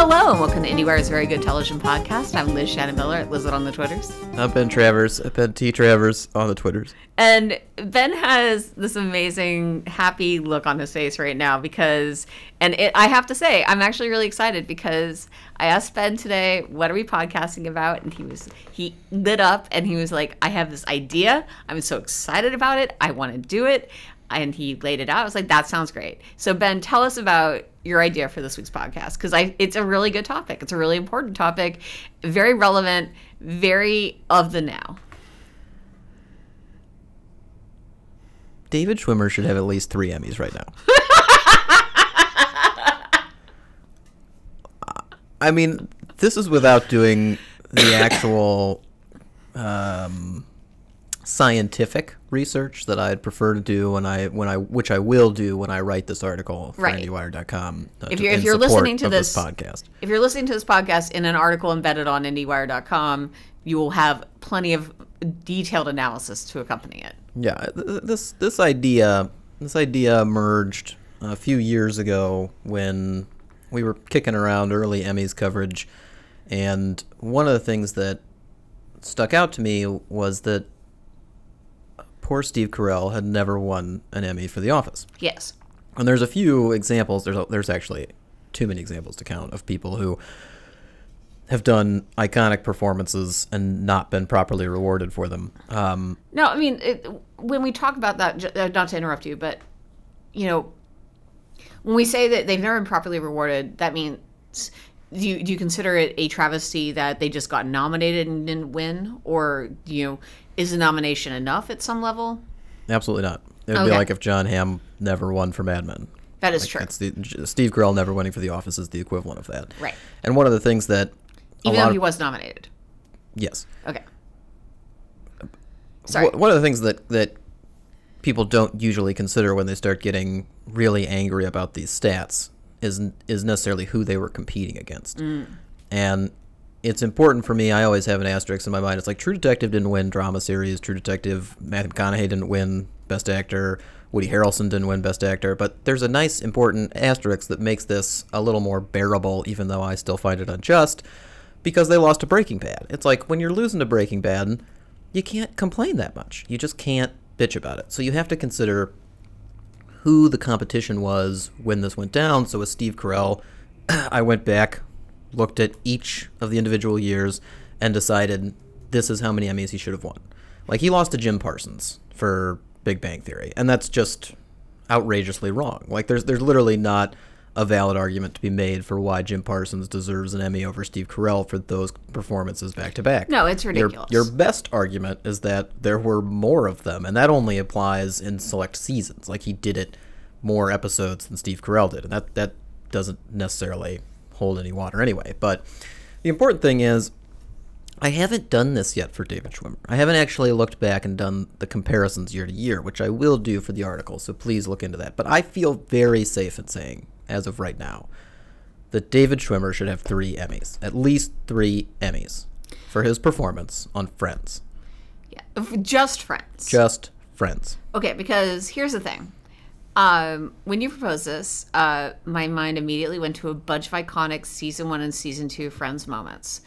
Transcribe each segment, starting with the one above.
Hello and welcome to IndieWire's Very Good Television Podcast. I'm Liz Shannon Miller at Lizard on the Twitters. I'm Ben Travers. I've been T Travers on the Twitters. And Ben has this amazing, happy look on his face right now because, and it, I have to say, I'm actually really excited because I asked Ben today, "What are we podcasting about?" And he was he lit up and he was like, "I have this idea. I'm so excited about it. I want to do it." And he laid it out. I was like, "That sounds great." So Ben, tell us about your idea for this week's podcast because I it's a really good topic. It's a really important topic, very relevant, very of the now. David Schwimmer should have at least three Emmys right now. I mean, this is without doing the actual um, scientific research that I'd prefer to do when I when I which I will do when I write this article for Right. IndieWire.com. uh, If you're- if you're listening to of this- podcast, If you're listening to this podcast in an article embedded on IndieWire.com, you will have plenty of detailed analysis to accompany it. Yeah, th- this this idea this idea emerged a few years ago when we were kicking around early Emmys coverage, and one of the things that stuck out to me was that poor Steve Carell had never won an Emmy for The Office. Yes. And there's a few examples. There's there's actually too many examples to count of people who have done iconic performances and not been properly rewarded for them. Um, No, I mean, it, when we talk about that, uh, not to interrupt you, but, you know, when we say that they've never been properly rewarded, that means. Do you, do you consider it a travesty that they just got nominated and didn't win? Or, you know, is the nomination enough at some level? Absolutely not. It would Okay. be like if Jon Hamm never won for Mad Men. That is true. That's the Steve Carell never winning for The Office is the equivalent of that. Right. And one of the things that a Even lot though of- he was nominated. yes, Okay. Sorry. Wh- one of the things that that people don't usually consider when they start getting really angry about these stats is is necessarily who they were competing against. Mm. And it's important for me. I always have an asterisk in my mind. It's like True Detective didn't win drama series. True Detective Matthew McConaughey didn't win Best Actor. Woody Harrelson didn't win Best Actor. But there's a nice important asterisk that makes this a little more bearable, even though I still find it unjust, because they lost to Breaking Bad. It's like when you're losing to Breaking Bad, you can't complain that much. You just can't bitch about it. So you have to consider who the competition was when this went down. So with Steve Carell, I went back, looked at each of the individual years, and decided this is how many Emmys he should have won. Like he lost to Jim Parsons for Big Bang Theory, and that's just outrageously wrong. Like there's there's literally not a valid argument to be made for why Jim Parsons deserves an Emmy over Steve Carell for those performances back to back. No, it's Your- ridiculous. Your, best argument is that there were more of them, and that only applies in select seasons. Like he did it more episodes than Steve Carell did, and that that doesn't necessarily hold any water anyway. But the important thing is, I haven't done this yet for David Schwimmer. I haven't actually looked back and done the comparisons year to year, which I will do for the article. So please look into that. But I feel very safe in saying, as of right now, that David Schwimmer should have three Emmys, at least three Emmys, for his performance on Friends. Yeah, just friends. Just Friends. okay, because here's the thing. Um, when you proposed this, uh, my mind immediately went to a bunch of iconic season one and season two Friends moments.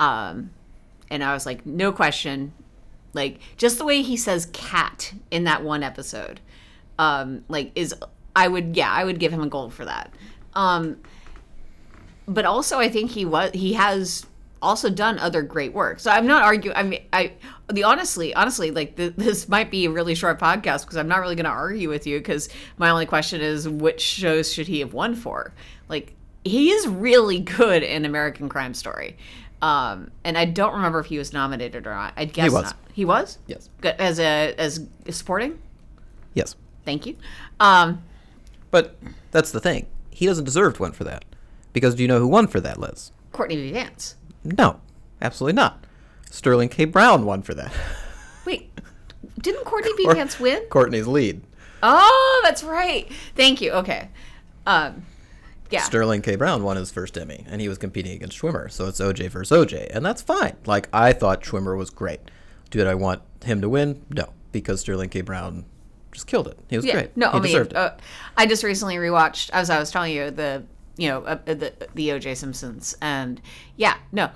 Um, and I was like, no question. Like, just the way he says cat in that one episode, um, like, is, I would, yeah, I would give him a gold for that. Um, but also I think he was he has also done other great work. So I'm not arguing. I mean, I the honestly, honestly, like th- this might be a really short podcast because I'm not really going to argue with you because my only question is which shows should he have won for? Like he is really good in American Crime Story. Um, and I don't remember if he was nominated or not. I guess was. not. He was. Yes. Good as a as supporting. Yes. Thank you. Um, But that's the thing. He doesn't deserve to win for that. Because do you know who won for that, Liz? Courtney Vance. No, absolutely not. Sterling K. Brown won for that. Wait, didn't Courtney B. Or- Vance win? Courtney's lead. Oh, that's right. Thank you. Okay. Um, yeah. Sterling K. Brown won his first Emmy, and he was competing against Schwimmer, so it's OJ versus OJ, and that's fine. Like I thought Schwimmer was great. Did I want him to win? No, because Sterling K. Brown just killed it. He was yeah. great. No, he I mean, deserved it. uh, I just recently rewatched, as I was telling you, the you know, uh, the the O.J. Simpsons, and yeah, no,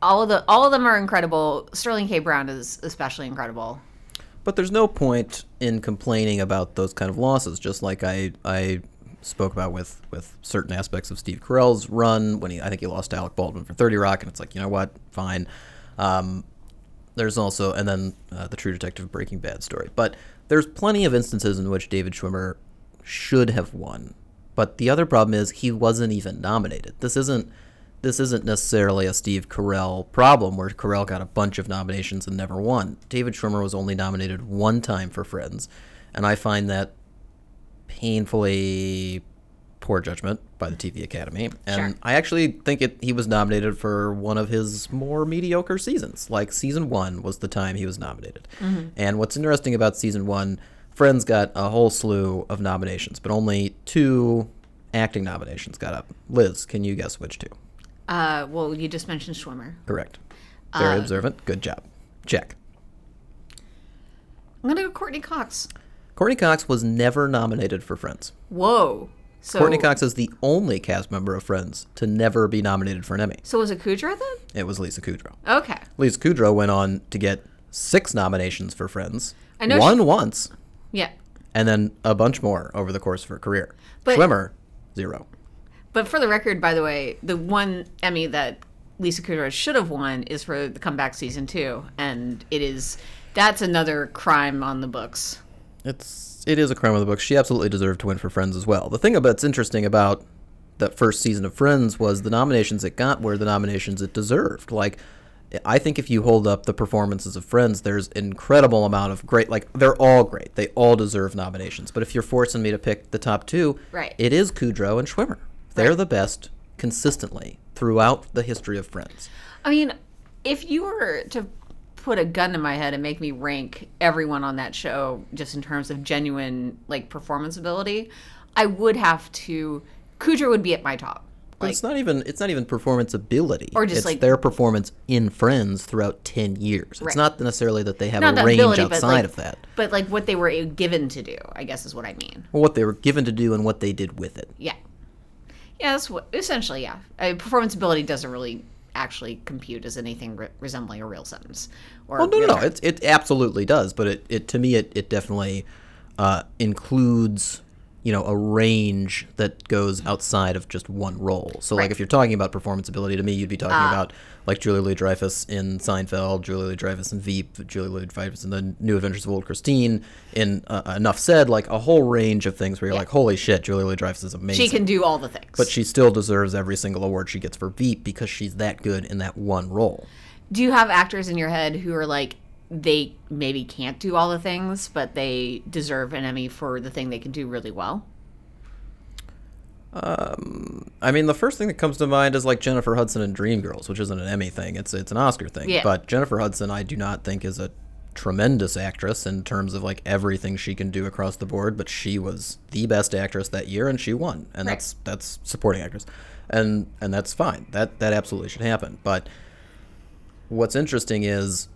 all of the all of them are incredible. Sterling K. Brown is especially incredible. But there's no point in complaining about those kind of losses. Just like I I spoke about with with certain aspects of Steve Carell's run when he I think he lost to Alec Baldwin for 30 Rock, and it's like you know what, fine. Um, there's also and then uh, the True Detective Breaking Bad story, but there's plenty of instances in which David Schwimmer should have won. But the other problem is he wasn't even nominated. This isn't this isn't necessarily a Steve Carell problem where Carell got a bunch of nominations and never won. David Schwimmer was only nominated one time for Friends, and I find that painfully poor judgment by the TV Academy. And Sure. I actually think it he was nominated for one of his more mediocre seasons. Like season 1 was the time he was nominated. Mm-hmm. And what's interesting about season 1, Friends got a whole slew of nominations, but only two acting nominations got up. Liz, can you guess which two? Uh, well, you just mentioned Schwimmer. Correct. Very observant. Good job. Check. I'm gonna go Courteney Cox. Courteney Cox was never nominated for Friends. Whoa. So Courteney Cox is the only cast member of Friends to never be nominated for an Emmy. So was it Kudrow then? It was Lisa Kudrow. Okay. Lisa Kudrow went on to get six nominations for Friends. I know One she- once, Yeah. and then a bunch more over the course of her career. But- Schwimmer, zero. But for the record, by the way, the one Emmy that Lisa Kudrow should have won is for the comeback season two, and it is that's another crime on the books. It's it is a crime of the book. She absolutely deserved to win for Friends as well. The thing about that's interesting about that first season of Friends was the nominations it got were the nominations it deserved. Like I think if you hold up the performances of Friends, there's an incredible amount of great like they're all great. They all deserve nominations. But if you're forcing me to pick the top two, Right. it is Kudrow and Schwimmer. They're Right. the best consistently throughout the history of Friends. I mean, if you were to put a gun to my head and make me rank everyone on that show just in terms of genuine like performance ability, I would have to Kudrow would be at my top. But Like it's not even it's not even performance ability. Or just, it's like- their performance in Friends throughout ten years. It's Right. not necessarily that they have not a range ability, outside like, of that. But like what they were given to do, I guess is what I mean. Or what they were given to do and what they did with it. Yeah. Yeah, that's what essentially, yeah. Uh, performance ability doesn't really actually compute as anything re- resembling a real sentence. Or Well, no, no, no. It, it absolutely does, but it, it to me it, it definitely uh, includes you know a range that goes outside of just one role. So like if you're talking about performance ability, to me you'd be talking about like Julia Louis-Dreyfus in Seinfeld, Julia Louis-Dreyfus in Veep, Julia Louis-Dreyfus in The New Adventures of Old Christine. In uh, Enough Said, like a whole range of things where you're like, holy shit, Julia Louis-Dreyfus is amazing. She can do all the things. but she still deserves every single award she gets for Veep because she's that good in that one role. do you have actors in your head who are like they maybe can't do all the things, but they deserve an Emmy for the thing they can do really well? Um, I mean, the first thing that comes to mind is like Jennifer Hudson in Dreamgirls, which isn't an Emmy thing; it's it's an Oscar thing. Yeah. But Jennifer Hudson, I do not think is a tremendous actress in terms of like everything she can do across the board. But she was the best actress that year, and she won, and Right. that's that's supporting actress, and and that's fine. That that absolutely should happen. But what's interesting is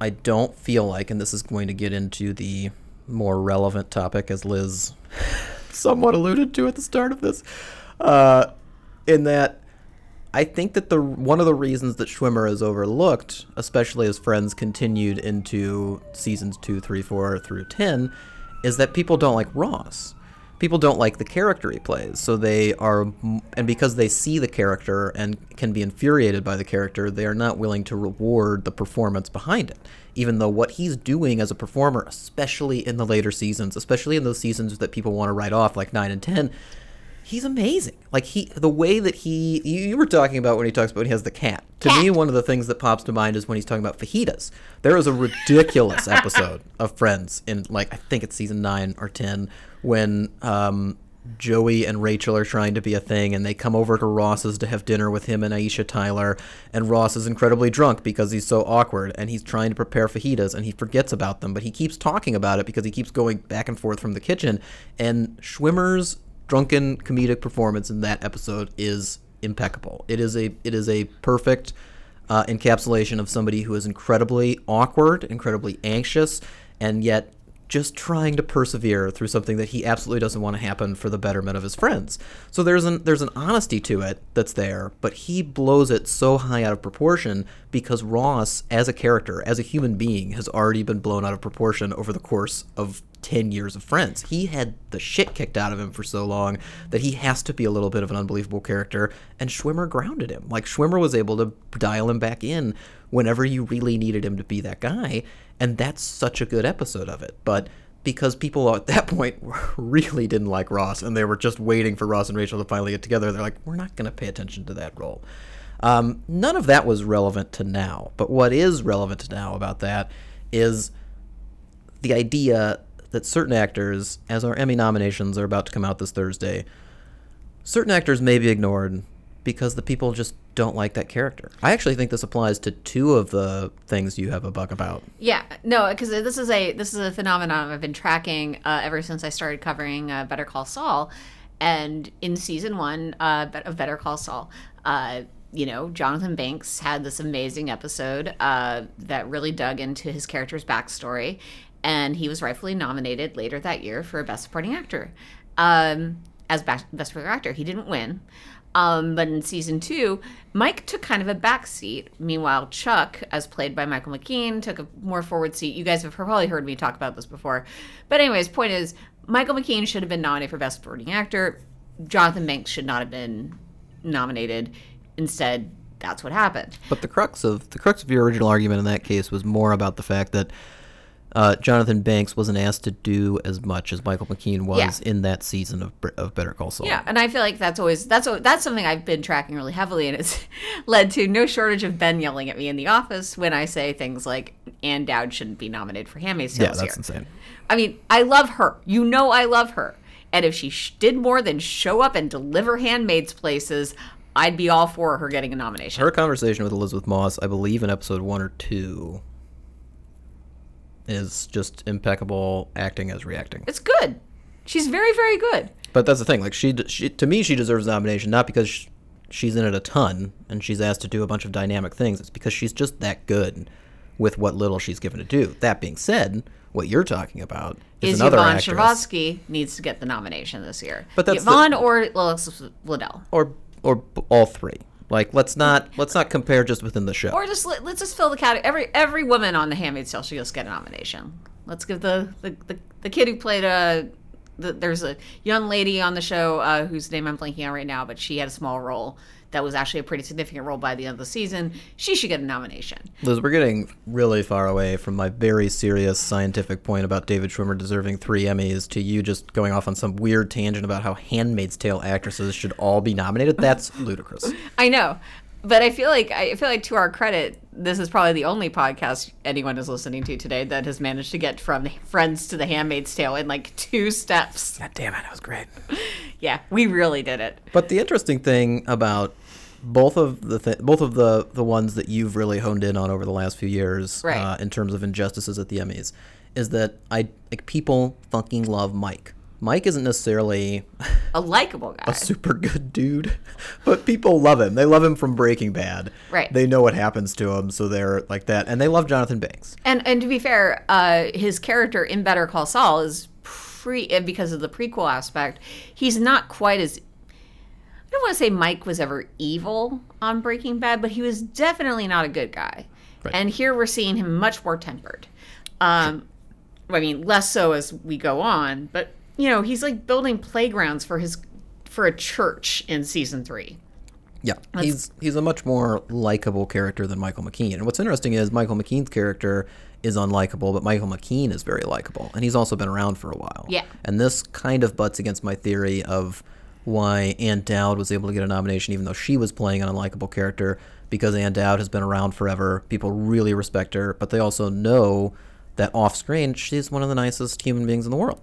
I don't feel like, and this is going to get into the more relevant topic, as Liz somewhat alluded to at the start of this, uh, in that I think that the one of the reasons that Schwimmer is overlooked, especially as Friends continued into seasons two, three, four through ten, is that people don't like Ross. People don't like the character he plays, so they are, and because they see the character and can be infuriated by the character, they are not willing to reward the performance behind it. Even though what he's doing as a performer, especially in the later seasons, especially in those seasons that people want to write off, like nine and ten, he's amazing. Like he, the way that he, you, you were talking about when he talks about when he has the cat. To me, one of the things that pops to mind is when he's talking about fajitas. There is a ridiculous episode of Friends in like I think it's season nine or ten when um, Joey and Rachel are trying to be a thing, and they come over to Ross's to have dinner with him and Aisha Tyler, and Ross is incredibly drunk because he's so awkward, and he's trying to prepare fajitas, and he forgets about them, but he keeps talking about it because he keeps going back and forth from the kitchen, and Schwimmer's drunken comedic performance in that episode is impeccable. It is a it is a perfect uh, encapsulation of somebody who is incredibly awkward, incredibly anxious, and yet just trying to persevere through something that he absolutely doesn't want to happen for the betterment of his friends. So there's an there's an honesty to it that's there, but he blows it so high out of proportion because Ross as a character, as a human being has already been blown out of proportion over the course of 10 years of friends. He had the shit kicked out of him for so long that he has to be a little bit of an unbelievable character and Schwimmer grounded him. Like Schwimmer was able to dial him back in whenever you really needed him to be that guy and that's such a good episode of it. But because people at that point really didn't like Ross and they were just waiting for Ross and Rachel to finally get together, they're like, we're not going to pay attention to that role. Um, none of that was relevant to now. But what is relevant to now about that is the idea that certain actors, as our Emmy nominations are about to come out this Thursday, certain actors may be ignored because the people just don't like that character. I actually think this applies to two of the things you have a bug about. Yeah, no, because this is a this is a phenomenon I've been tracking uh, ever since I started covering uh, Better Call Saul, and in season one uh, of Better Call Saul. Uh, you know, Jonathan Banks had this amazing episode uh, that really dug into his character's backstory, and he was rightfully nominated later that year for Best Supporting Actor. Um, as Best Supporting Actor, he didn't win, um, but in season two, Mike took kind of a back seat. Meanwhile, Chuck, as played by Michael McKean, took a more forward seat. You guys have probably heard me talk about this before. But, anyways, point is, Michael McKean should have been nominated for Best Supporting Actor. Jonathan Banks should not have been nominated. Instead, that's what happened. But the crux of the crux of your original argument in that case was more about the fact that uh, Jonathan Banks wasn't asked to do as much as Michael McKean was yeah. in that season of, of Better Call Saul. Yeah, and I feel like that's always that's that's something I've been tracking really heavily, and it's led to no shortage of Ben yelling at me in the office when I say things like Ann Dowd shouldn't be nominated for Handmaid's Tale. Yeah, that's here. insane. I mean, I love her. You know, I love her. And if she sh- did more than show up and deliver handmaids places, I'd be all for her getting a nomination. Her conversation with Elisabeth Moss, I believe, in episode one or two, is just impeccable acting as reacting. It's good. She's very, very good. But that's the thing. Like she, she to me, she deserves nomination not because she, she's in it a ton and she's asked to do a bunch of dynamic things. It's because she's just that good with what little she's given to do. That being said, what you're talking about is, is another Yvonne actress. Strahovski needs to get the nomination this year. But that's Yvonne the, or Alexis Bledel. Or or all three. Like let's not let's not compare just within the show. Or just let, us just fill the category. Every every woman on The Handmaid's Tale should just get a nomination. Let's give the the, the, the kid who played a. Uh, the, there's a young lady on the show uh, whose name I'm blanking on right now, but she had a small role that was actually a pretty significant role by the end of the season. She should get a nomination. Liz, we're getting really far away from my very serious scientific point about David Schwimmer deserving three Emmys to you just going off on some weird tangent about how Handmaid's Tale actresses should all be nominated. That's ludicrous. I know. But I feel like I feel like to our credit, this is probably the only podcast anyone is listening to today that has managed to get from Friends to The Handmaid's Tale in like two steps. God damn it, that was great. yeah, we really did it. But the interesting thing about both of the th- both of the the ones that you've really honed in on over the last few years, right. uh, in terms of injustices at the Emmys, is that I like people fucking love Mike. Mike isn't necessarily a likable guy, a super good dude, but people love him. They love him from Breaking Bad. Right. They know what happens to him, so they're like that, and they love Jonathan Banks. And and to be fair, uh, his character in Better Call Saul is pre because of the prequel aspect. He's not quite as I don't want to say Mike was ever evil on Breaking Bad, but he was definitely not a good guy. Right. And here we're seeing him much more tempered. Um, sure. I mean, less so as we go on, but you know, he's like building playgrounds for his for a church in season three. Yeah, That's, he's he's a much more likable character than Michael McKean. And what's interesting is Michael McKean's character is unlikable, but Michael McKean is very likable, and he's also been around for a while. Yeah, and this kind of butts against my theory of why Ann Dowd was able to get a nomination, even though she was playing an unlikable character, because Ann Dowd has been around forever. People really respect her, but they also know that off screen, she's one of the nicest human beings in the world.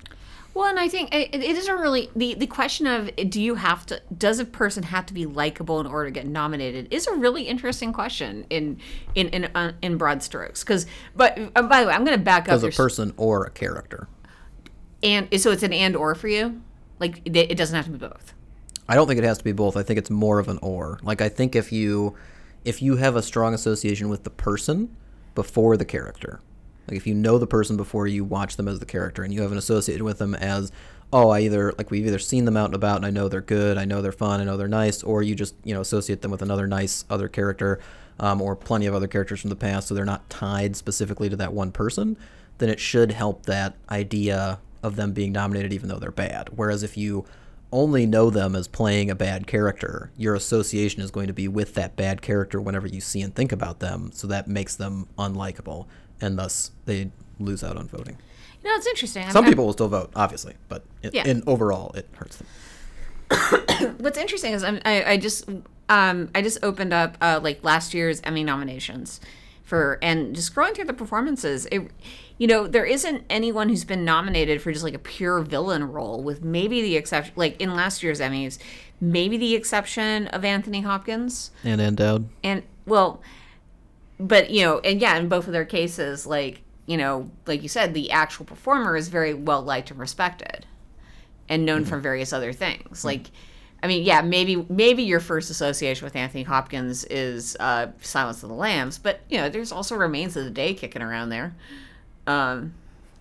Well, and I think it, it isn't really the the question of do you have to does a person have to be likable in order to get nominated is a really interesting question in in in uh, in broad strokes. Because, but uh, by the way, I'm going to back up. As a person or a character. And so it's an and or for you, like it doesn't have to be both. I don't think it has to be both. I think it's more of an or. Like I think if you if you have a strong association with the person before the character, Like if you know the person before you watch them as the character, and you haven't associated with them as, oh, I either like we've either seen them out and about, and I know they're good, I know they're fun, I know they're nice, or you just you know associate them with another nice other character, um, or plenty of other characters from the past, so they're not tied specifically to that one person. Then it should help that idea of them being nominated, even though they're bad. Whereas if you only know them as playing a bad character, your association is going to be with that bad character whenever you see and think about them. So that makes them unlikable, and thus they lose out on voting. You know, it's interesting. Some I'm- people will still vote, obviously, but it, Yeah. in overall, it hurts them. what's interesting is I'm, I, I just um I just opened up uh, like last year's Emmy nominations for and just scrolling through the performances. It, you know, there isn't anyone who's been nominated for just like a pure villain role, with maybe the exception, like in last year's Emmys, maybe the exception of Anthony Hopkins And Ann Dowd. and well but you know and yeah in both of their cases like you know like you said the actual performer is very well liked and respected and known for various other things like i mean yeah maybe maybe your first association with anthony hopkins is uh silence of the lambs but you know there's also remains of the day kicking around there um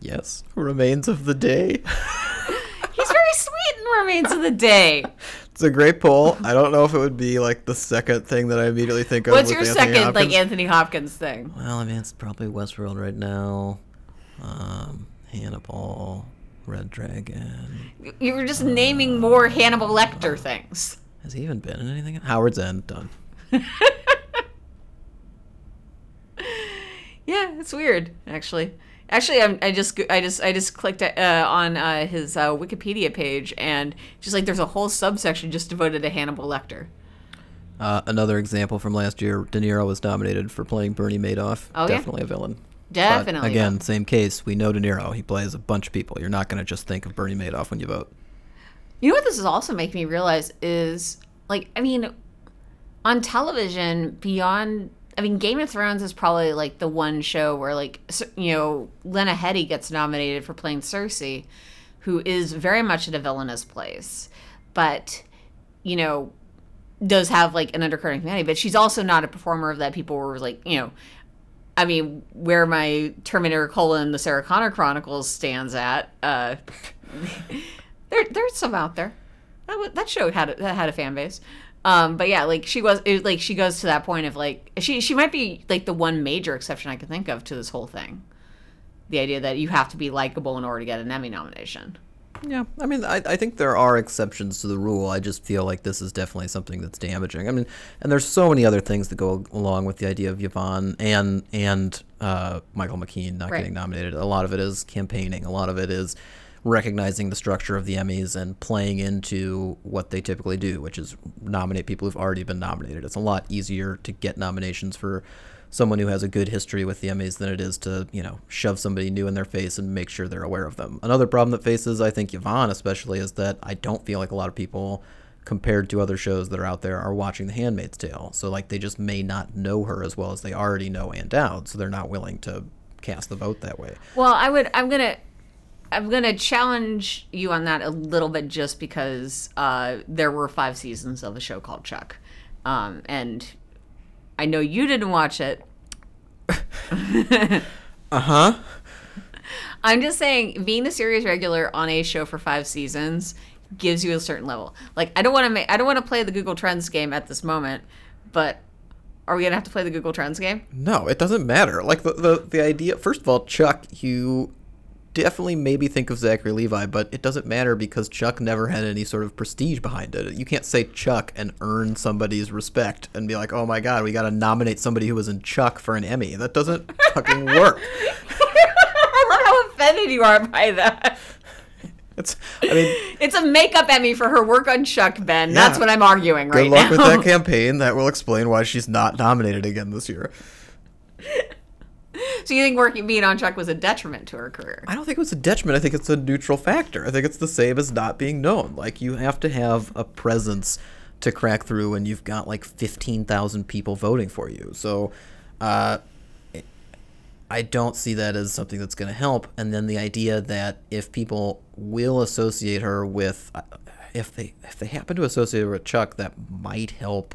Yes. Remains of the day. he's very sweet in remains of the day It's a great poll. I don't know if it would be like the second thing that I immediately think of. what's with your Anthony second like anthony hopkins thing Well, I mean, it's probably Westworld right now. Um, Hannibal, Red Dragon. you were just naming more hannibal lecter things Has he even been in anything? Howard's End, done. Yeah, it's weird actually. Actually, I'm, I just I just I just clicked uh, on uh, his uh, Wikipedia page and just like there's a whole subsection just devoted to Hannibal Lecter. Uh, another example from last year, De Niro was nominated for playing Bernie Madoff. Oh, yeah? Definitely a villain. But Definitely. again, same case. We know De Niro. He plays a bunch of people. You're not going to just think of Bernie Madoff when you vote. You know what this is also making me realize is like I mean, on television beyond. I mean, Game of Thrones is probably like the one show where like you know Lena Headey gets nominated for playing Cersei, who is very much at a villainous place, but you know does have like an undercurrent of humanity. But she's also not a performer of that people were like you know. I mean, where my Terminator colon the Sarah Connor Chronicles stands at, uh, there there's some out there. That that show had a, that had a fan base. Um, but yeah, like she was it, like she goes to that point of like she she might be like the one major exception I can think of to this whole thing. The idea that you have to be likable in order to get an Emmy nomination. Yeah, I mean, I, I think there are exceptions to the rule. I just feel like this is definitely something that's damaging. I mean, and there's so many other things that go along with the idea of Yvonne and and uh, Michael McKean not Right. getting nominated. A lot of it is campaigning. A lot of it is recognizing the structure of the Emmys and playing into what they typically do, which is nominate people who've already been nominated. It's a lot easier to get nominations for someone who has a good history with the Emmys than it is to, you know, shove somebody new in their face and make sure they're aware of them. Another problem that faces, I think, Yvonne especially, is that I don't feel like a lot of people, compared to other shows that are out there, are watching The Handmaid's Tale. So, like, they just may not know her as well as they already know Ann Dowd, so they're not willing to cast the vote that way. Well, I would. I'm gonna. I'm gonna challenge you on that a little bit, just because uh, there were five seasons of a show called Chuck, um, and I know you didn't watch it. Uh huh. I'm just saying, being a series regular on a show for five seasons gives you a certain level. Like, I don't want to make. I don't want to play the Google Trends game at this moment, but are we gonna have to play the Google Trends game? No, it doesn't matter. Like the, the the idea. First of all, Chuck, you definitely maybe think of Zachary Levi, but it doesn't matter because Chuck never had any sort of prestige behind it. You can't say Chuck and earn somebody's respect and be like, "Oh my God, we got to nominate somebody who was in Chuck for an Emmy." That doesn't fucking work. I love how offended you are by that. It's. I mean, It's a makeup Emmy for her work on Chuck, Ben. That's what I'm arguing right now. good luck with that campaign. That will explain why she's not nominated again this year. so you think working being on Chuck was a detriment to her career? I don't think it was a detriment. I think it's a neutral factor. I think it's the same as not being known. Like you have to have a presence to crack through when you've got like 15,000 people voting for you. So uh, I don't see that as something that's going to help. And then the idea that if people will associate her with, uh, if they if they happen to associate her with Chuck, that might help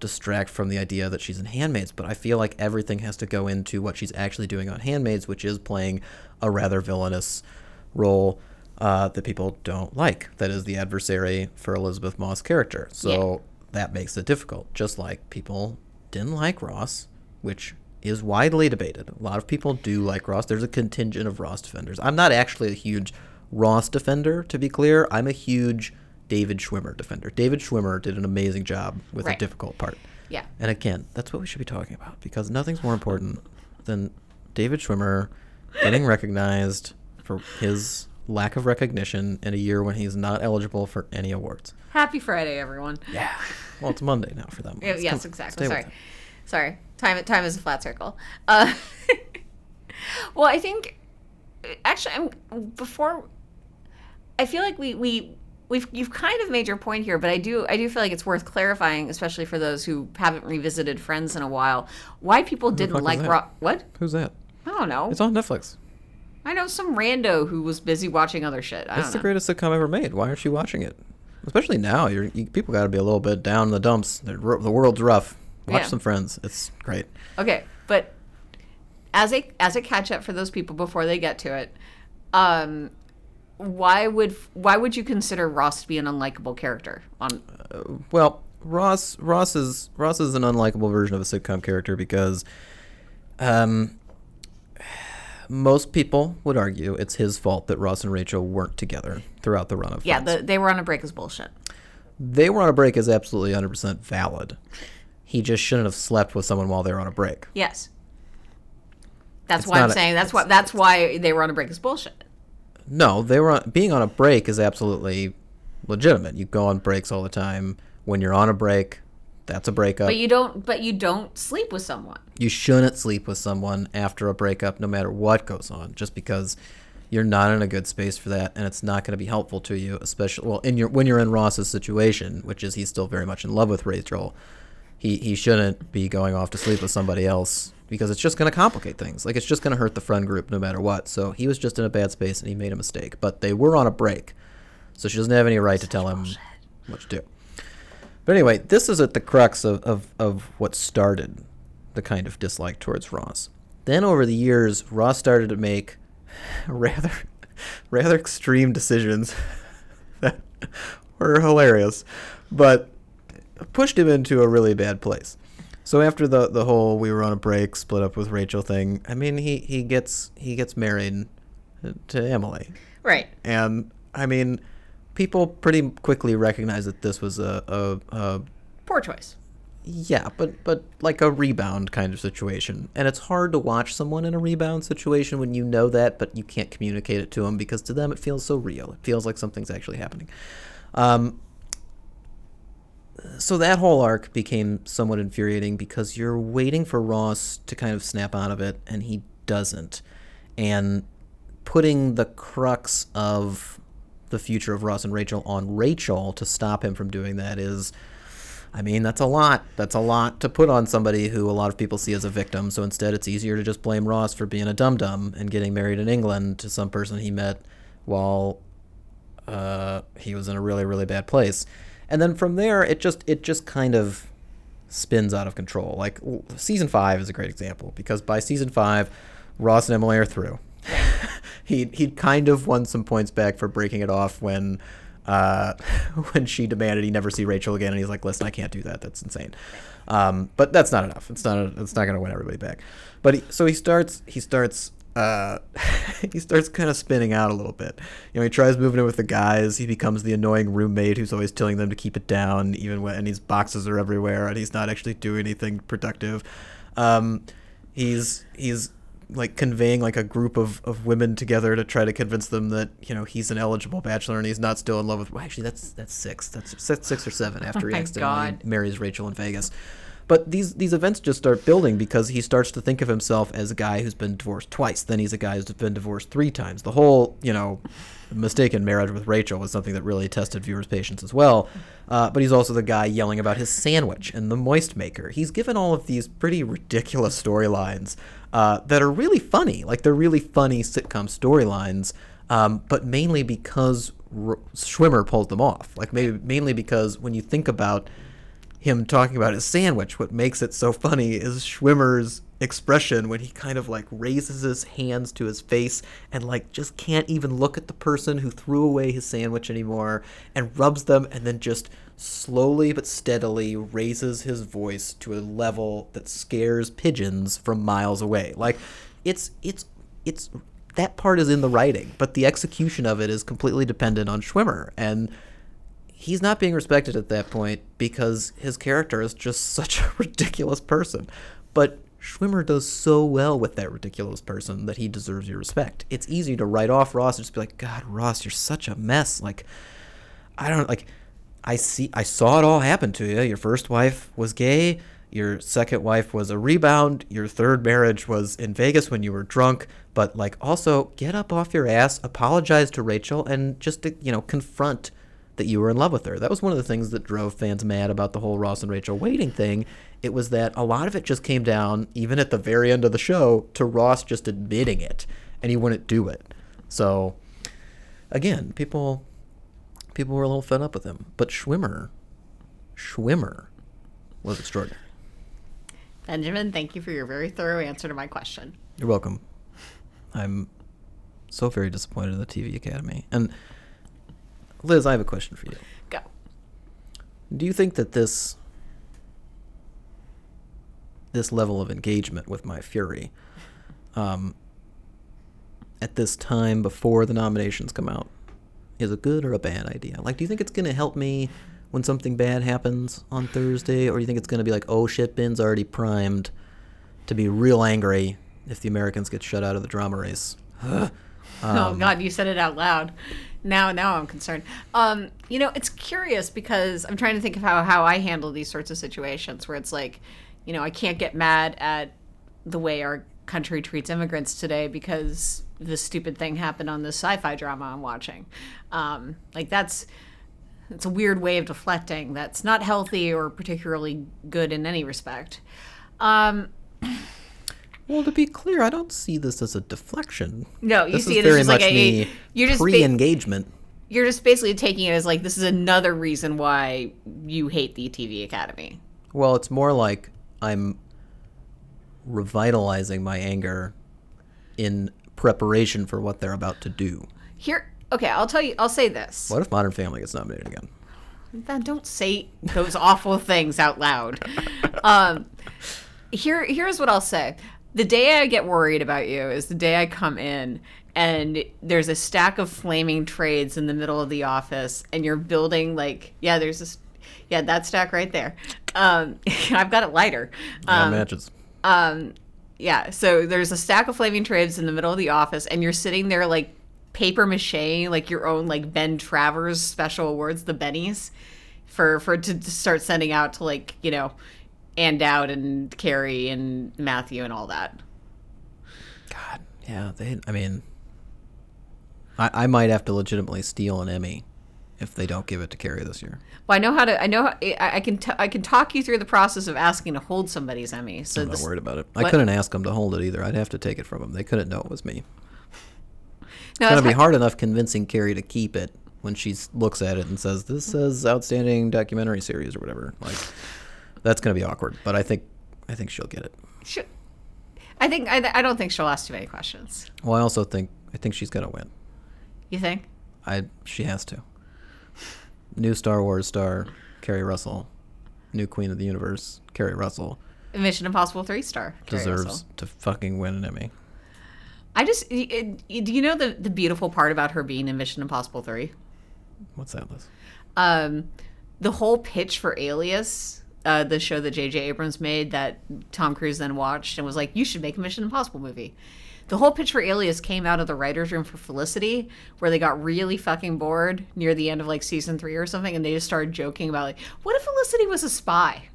distract from the idea that she's in Handmaids, but I feel like everything has to go into what she's actually doing on Handmaids, which is playing a rather villainous role uh, that people don't like. That is the adversary for Elisabeth Moss' character. So that makes it difficult. Just like people didn't like Ross, which is widely debated. A lot of people do like Ross. There's a contingent of Ross defenders. I'm not actually a huge Ross defender, to be clear. I'm a huge David Schwimmer defender. David Schwimmer did an amazing job with a Right. difficult part. Yeah. And again, that's what we should be talking about because nothing's more important than David Schwimmer getting recognized for his lack of recognition in a year when he's not eligible for any awards. Happy Friday, everyone. Yeah. Well, it's Monday now for them. Let's yes, come- exactly. Sorry, sorry. Time time is a flat circle. Uh, well, I think actually, I'm before. I feel like we we we've you've kind of made your point here, but I do I do feel like it's worth clarifying, especially for those who haven't revisited Friends in a while, why people didn't like what Who's that? I don't know. It's on Netflix. I know some rando who was busy watching other shit. I It's the greatest sitcom ever made. Why aren't you watching it? Especially now, you're, you people got to be a little bit down in the dumps. The, ro- the world's rough. Watch Yeah. some Friends. It's great. Okay, but as a as a catch up for those people before they get to it, um, why would why would you consider Ross to be an unlikable character? On Well, Ross Ross is Ross is an unlikable version of a sitcom character because um most people would argue it's his fault that Ross and Rachel weren't together throughout the run of yeah, the, they were on a break is bullshit. they were on a break is absolutely 100% valid. He just shouldn't have slept with someone while they were on a break. Yes, that's It's why I'm a- saying that's why that's why they were on a break is bullshit. No, they were on, being on a break is absolutely legitimate. You go on breaks all the time. When you're on a break, that's a breakup. But you don't but you don't sleep with someone. you shouldn't sleep with someone after a breakup no matter what goes on just because you're not in a good space for that and it's not going to be helpful to you especially well in your when you're in Ross's situation which is he's still very much in love with Rachel he he shouldn't be going off to sleep with somebody else because it's just going to complicate things. Like it's just going to hurt the friend group no matter what. So he was just in a bad space and he made a mistake but they were on a break. So she doesn't have any right to tell him what to do. But anyway, this is at the crux of, of, of what started the kind of dislike towards Ross. Then over the years, Ross started to make rather rather extreme decisions that were hilarious, but pushed him into a really bad place. So after the the whole we were on a break, split up with Rachel thing, I mean he, he gets he gets married to Emily. Right. And I mean, people pretty quickly recognize that this was a, a, a Poor choice. yeah, but but like a rebound kind of situation. And it's hard to watch someone in a rebound situation when you know that, but you can't communicate it to them because to them it feels so real. It feels like something's actually happening. Um, so that whole arc became somewhat infuriating because you're waiting for Ross to kind of snap out of it, and he doesn't. And putting the crux of the future of Ross and Rachel on Rachel to stop him from doing that is, I mean, that's a lot. That's a lot to put on somebody who a lot of people see as a victim. So instead, it's easier to just blame Ross for being a dum dum and getting married in England to some person he met while uh, he was in a really really bad place. And then from there, it just it just kind of spins out of control. Like season five is a great example because by season five, Ross and Emily are through. he he kind of won some points back for breaking it off when uh, when she demanded he never see Rachel again, and he's like, "Listen, I can't do that. That's insane." Um, but that's not enough. It's not. It's not going to win everybody back. But he, so he starts. He starts. Uh, he starts kind of spinning out a little bit. You know, he tries moving in with the guys. He becomes the annoying roommate who's always telling them to keep it down, even when and his boxes are everywhere, and he's not actually doing anything productive. Um, he's he's like conveying like a group of, of women together to try to convince them that you know he's an eligible bachelor and he's not still in love with. Well, actually, that's that's six. That's, that's six or seven after he my accidentally God. marries Rachel in Vegas. But these these events just start building because he starts to think of himself as a guy who's been divorced twice. Then he's a guy who's been divorced three times. The whole you know mistaken marriage with Rachel was something that really tested viewers' patience as well. Uh, but he's also the guy yelling about his sandwich and the moist maker. He's given all of these pretty ridiculous storylines uh, that are really funny. Like they're really funny sitcom storylines, um, but mainly because R- Schwimmer pulls them off. Like maybe mainly because when you think about him talking about his sandwich. What makes it so funny is Schwimmer's expression when he kind of like raises his hands to his face and like just can't even look at the person who threw away his sandwich anymore and rubs them and then just slowly but steadily raises his voice to a level that scares pigeons from miles away. Like it's it's it's that part is in the writing, but the execution of it is completely dependent on Schwimmer and he's not being respected at that point because his character is just such a ridiculous person. But Schwimmer does so well with that ridiculous person that he deserves your respect. It's easy to write off Ross and just be like, God, Ross, you're such a mess. Like, I don't like. I see. I saw it all happen to you. Your first wife was gay. Your second wife was a rebound. Your third marriage was in Vegas when you were drunk. But like, also get up off your ass, apologize to Rachel, and just you know confront that you were in love with her. That was one of the things that drove fans mad about the whole Ross and Rachel waiting thing. It was that a lot of it just came down, even at the very end of the show, to Ross just admitting it, and he wouldn't do it. So, again, people people were a little fed up with him. But Schwimmer, Schwimmer, was extraordinary. Benjamin, thank you for your very thorough answer to my question. You're welcome. I'm so very disappointed in the TV Academy. And Liz, I have a question for you. Go. Do you think that this this level of engagement with my fury um, at this time before the nominations come out is a good or a bad idea? Like, do you think it's going to help me when something bad happens on Thursday, or do you think it's going to be like, oh shit, Ben's already primed to be real angry if the Americans get shut out of the drama race? oh God, you said it out loud. Now, now I'm concerned. Um, you know, it's curious because I'm trying to think of how how I handle these sorts of situations where it's like, you know, I can't get mad at the way our country treats immigrants today because this stupid thing happened on this sci-fi drama I'm watching. Um, like that's it's a weird way of deflecting that's not healthy or particularly good in any respect. Um, Well, to be clear, I don't see this as a deflection. No, you this see it as very just much like a- you're just pre-engagement. you're just basically taking it as like this is another reason why you hate the TV Academy. Well, it's more like I'm revitalizing my anger in preparation for what they're about to do. Here, okay, I'll tell you. I'll say this. What if Modern Family gets nominated again? Then don't say those awful things out loud. Um, here, here's what I'll say. The day I get worried about you is the day I come in and there's a stack of flaming trades in the middle of the office, and you're building like, yeah, there's this, yeah, that stack right there. Um, I've got it lighter. Yeah, Um, matches. um yeah so there's a stack of flaming trades in the middle of the office and you're sitting there like paper mache like your own like ben travers special awards the bennies for for to, to start sending out to like you know and out and keri and matthew and all that God, yeah. They. I mean, I, I might have to legitimately steal an Emmy if they don't give it to Keri this year. well i know how to i know how, I, I can t- i can talk you through the process of asking to hold somebody's emmy so I'm not this, worried about it. I what- couldn't ask them to hold it either. I'd have to take it from them. They couldn't know it was me. no, It's gonna be ha- hard enough convincing Keri to keep it when she looks at it and says, "This says outstanding documentary series" or whatever. Like, that's gonna be awkward. But I think, I think she'll get it. She- i think I, I don't think she'll ask too many questions Well, I also think, I think she's gonna win. you think I, she has to. New Star Wars star, Keri Russell. New Queen of the Universe, Keri Russell mission impossible three star Keri deserves Russell. to fucking win an Emmy. I just do you know the the beautiful part about her being in Mission Impossible three? What's that, Liz? Um, the whole pitch for Alias, uh, the show that J.J. Abrams made that Tom Cruise then watched and was like, "You should make a Mission Impossible movie." The whole pitch for Alias came out of the writers' room for Felicity, where they got really fucking bored near the end of like season three or something, and they just started joking about like, "What if Felicity was a spy?"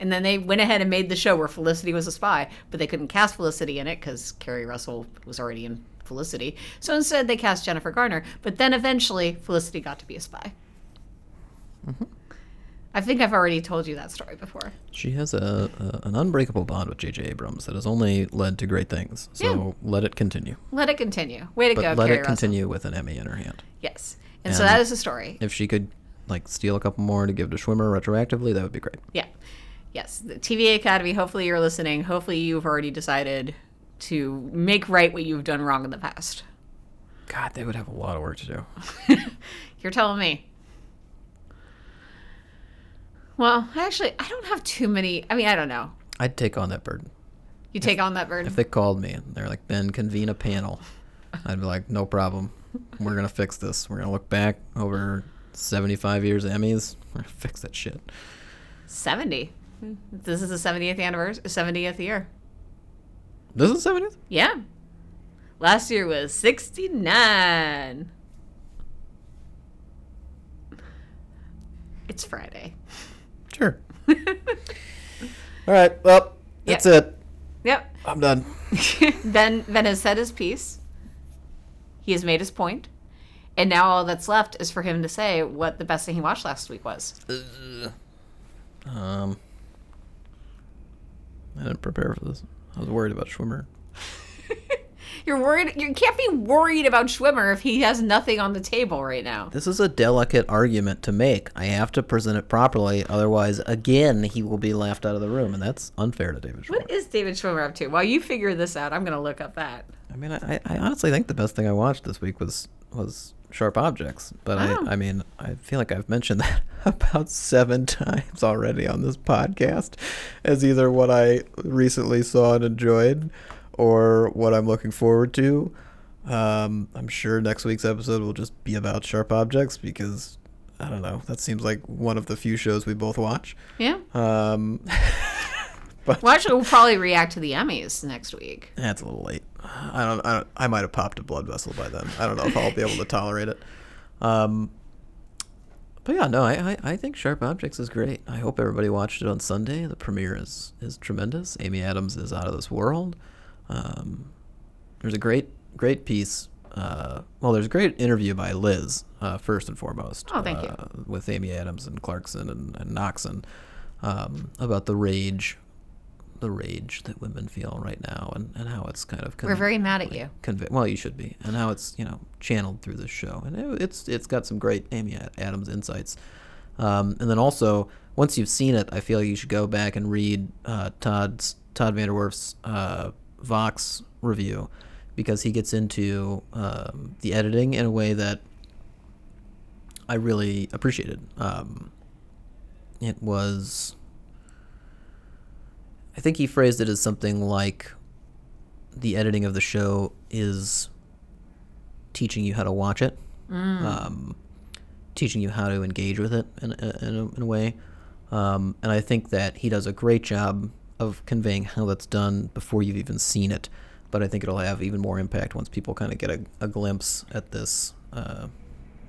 And then they went ahead and made the show where Felicity was a spy, but they couldn't cast Felicity in it because Keri Russell was already in Felicity. So instead, they cast Jennifer Garner. But then eventually, Felicity got to be a spy. I think I've already told you that story before. She has a, a an unbreakable bond with J.J. Abrams that has only led to great things. So Yeah. let it continue. Let it continue. Way to But go, let Keri it Russell. continue with an Emmy in her hand. Yes. And, so that is the story. If she could like steal a couple more to give to Schwimmer retroactively, that would be great. Yeah. Yes. The TVA Academy, hopefully you're listening. Hopefully you've already decided to make right what you've done wrong in the past. God, they would have a lot of work to do. You're telling me. Well, actually, I don't have too many. I mean, I don't know. I'd take on that burden. You take on that burden. If they called me and they're like, Ben, convene a panel, I'd be like, no problem. We're going to fix this. We're going to look back over 75 years of Emmys. We're going to fix that shit. 70. This is the 70th anniversary, 70th year. This is 70th? Yeah. Last year was 69. It's Friday. Sure. All right. Well, that's it. Yep. I'm done. ben Ben has said his piece. He has made his point. And now all that's left is for him to say what the best thing he watched last week was. Um, I didn't prepare for this. I was worried about Schwimmer. You're worried you can't be worried about Schwimmer if he has nothing on the table right now. This is a delicate argument to make. I have to present it properly, otherwise, again, he will be laughed out of the room, and that's unfair to David Schwimmer. What is David Schwimmer up to? While you figure this out, I'm gonna look up that. I mean, I, I honestly think the best thing I watched this week was was Sharp Objects, but. I, oh. I mean, I feel like I've mentioned that about seven times already on this podcast as either what I recently saw and enjoyed or what I'm looking forward to. Um, I'm sure next week's episode will just be about Sharp Objects because I don't know. That seems like one of the few shows we both watch. Yeah. Um, Well, actually, we'll probably react to the Emmys next week. That's a little late. I don't. I, don't, I might have popped a blood vessel by then. I don't know if I'll be able to tolerate it. Um, but yeah, no, I, I, I think Sharp Objects is great. I hope everybody watched it on Sunday. The premiere is is tremendous. Amy Adams is out of this world. Um, there's a great great piece. Uh, well, there's a great interview by Liz uh, first and foremost. Oh, thank you. uh, With Amy Adams and Clarkson and, and um, about the rage, the rage that women feel right now, and, and how it's kind of We're very mad at you. convey. Well, you should be, and how it's you know channeled through this show, and it, it's it's got some great Amy Ad- Adams insights. Um, and then also, once you've seen it, I feel like you should go back and read uh, Todd's Todd Vanderwerf's uh, Vox review because he gets into um, the editing in a way that I really appreciated. Um, it was. I think he phrased it as something like the editing of the show is teaching you how to watch it, um, teaching you how to engage with it in, a- in, a, in a way. Um, and I think that he does a great job of conveying how that's done before you've even seen it. But I think it'll have even more impact once people kind of get a, a glimpse at this uh,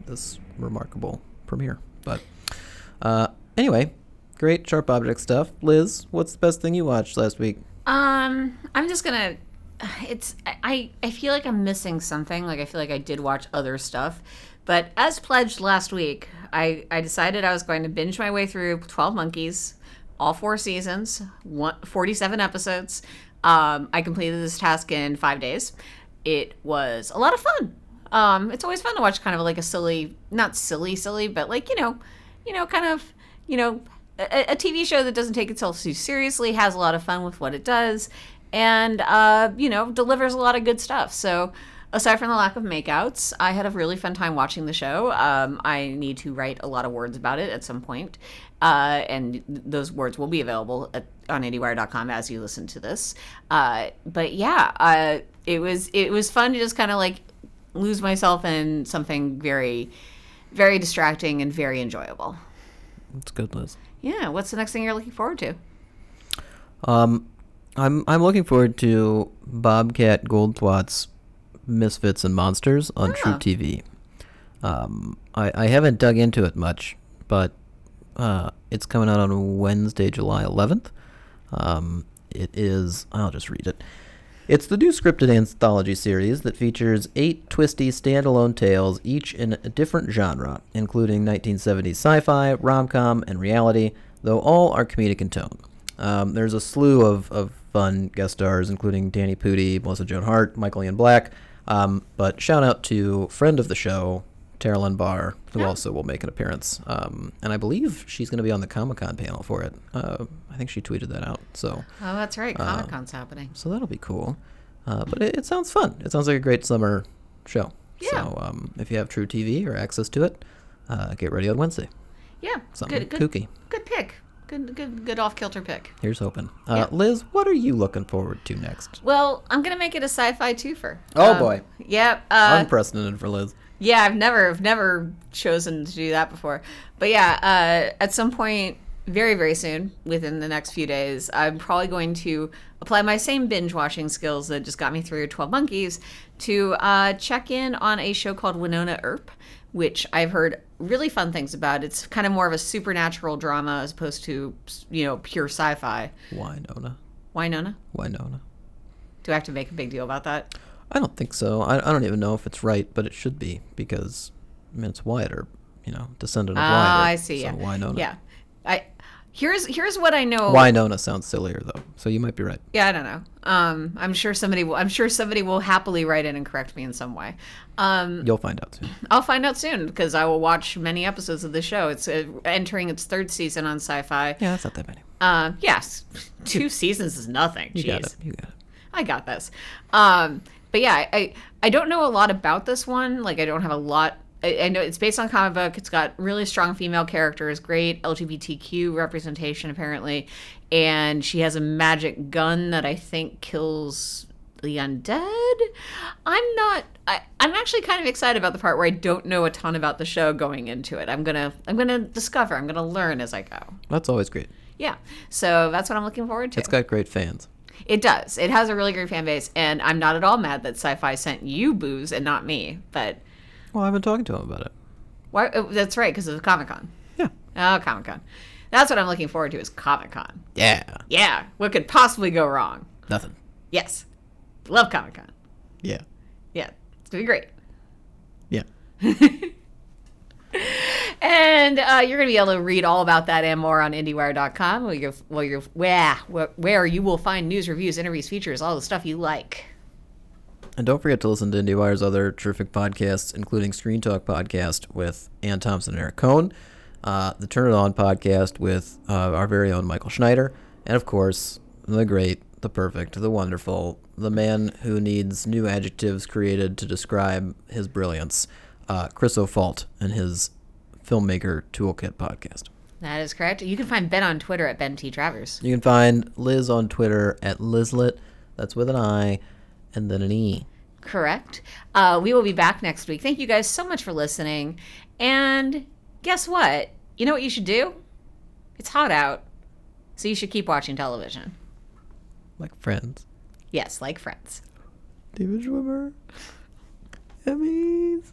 this remarkable premiere. But uh, anyway, great sharp object stuff. Liz, what's the best thing you watched last week? Um, I'm just gonna. It's I. I feel like I'm missing something. Like I feel like I did watch other stuff, but as pledged last week, I I decided I was going to binge my way through Twelve Monkeys, all four seasons, one, 47 episodes. Um, I completed this task in five days. It was a lot of fun. Um, it's always fun to watch kind of like a silly, not silly, silly, but like you know, you know, kind of you know, a, a TV show that doesn't take itself too seriously, has a lot of fun with what it does, and uh, you know, delivers a lot of good stuff. So. Aside from the lack of makeouts, I had a really fun time watching the show. Um, I need to write a lot of words about it at some point, uh, and those words will be available at, on IndieWire.com as you listen to this. Uh, but yeah, uh, it was it was fun to just kind of like lose myself in something very, very distracting and very enjoyable. It's good, Liz. Yeah, what's the next thing you're looking forward to? Um, I'm I'm looking forward to Bobcat Goldthwait's Misfits and Monsters on True Ah. TV. Um, I I haven't dug into it much, but uh, it's coming out on Wednesday, July 11th. Um, it is. I'll just read it. It's the new scripted anthology series that features eight twisty standalone tales, each in a different genre, including 1970s sci fi, rom com, and reality, though all are comedic in tone. Um, there's a slew of, of fun guest stars, including Danny Pudi, Melissa Joan Hart, Michael Ian Black. Um, but shout out to friend of the show, Carolyn Barr, who Yeah. also will make an appearance. Um, and I believe she's going to be on the Comic Con panel for it. Uh, I think she tweeted that out. So, Oh, that's right. Comic Con's happening. so that'll be cool. Uh, but it, it sounds fun. It sounds like a great summer show. Yeah. So, um, if you have truTV or access to it, uh, get ready on Wednesday. Yeah. Something good, good, kooky. good pick. Good, good, good off kilter pick. Here's hoping. Uh, Liz, what are you looking forward to next? Well, I'm gonna make it a sci-fi twofer. Oh, boy. Yep. Uh, Unprecedented for Liz. Yeah, I've never, I've never chosen to do that before. But yeah, uh, at some point, very, very soon, within the next few days, I'm probably going to apply my same binge watching skills that just got me through 12 Monkeys to uh, check in on a show called Wynonna Earp, which I've heard really fun things about. It's kind of more of a supernatural drama as opposed to, you know, pure sci-fi. Why Nona? Why Nona? Why Nona? Do I have to make a big deal about that? I don't think so. I, I don't even know if it's right, but it should be because I mean it's Wyatt or you know descendant of Wyatt. Or- I see. So yeah. why Nona? Yeah. I here's here's what I know. Why Nona sounds sillier though, so you might be right. Yeah, I don't know. Um, I'm sure somebody will. I'm sure somebody will happily write in and correct me in some way. Um, You'll find out soon. I'll find out soon because I will watch many episodes of the show. It's uh, entering its third season on Syfy. Yeah, that's not that many. Uh, yes, two seasons is nothing. You got it. You got it. I got this. Um, but yeah, I I don't know a lot about this one. Like I don't have a lot. I, I know it's based on comic book. It's got really strong female characters, great LGBTQ representation apparently, and she has a magic gun that I think kills the undead. I'm not. I, I'm actually kind of excited about the part where I don't know a ton about the show going into it. I'm gonna I'm gonna discover. I'm gonna learn as I go. That's always great. Yeah. So that's what I'm looking forward to. It's got great fans. It does. It has a really great fan base, and I'm not at all mad that Syfy sent you booze and not me. But Well, I've been talking to him about it. why? oh, That's right, because of Comic Con. Yeah. Oh, Comic Con. That's what I'm looking forward to is Comic Con. Yeah. Yeah. What could possibly go wrong? Nothing. Yes. Love Comic Con. Yeah. Yeah. It's gonna be great. Yeah. And uh, you're going to be able to read all about that and more on IndieWire.com, where you're, where you're, where, where you will find news, reviews, interviews, features, all the stuff you like. And don't forget to listen to IndieWire's other terrific podcasts, including Screen Talk podcast with Anne Thompson and Eric Kohn, uh, the Turn It On podcast with uh, our very own Michael Schneider, and of course, the great, the perfect, the wonderful, the man who needs new adjectives created to describe his brilliance, uh, Chris O'Falt and his Filmmaker Toolkit podcast. That is correct. You can find Ben on Twitter at Ben T. Travers. You can find Liz on Twitter at Lizlet, that's with an I and then an E. Correct. Uh, we will be back next week. Thank you guys so much for listening. And guess what? You know what you should do? It's hot out, so you should keep watching television. Like friends. Yes, like friends. David Schwimmer. Emmys.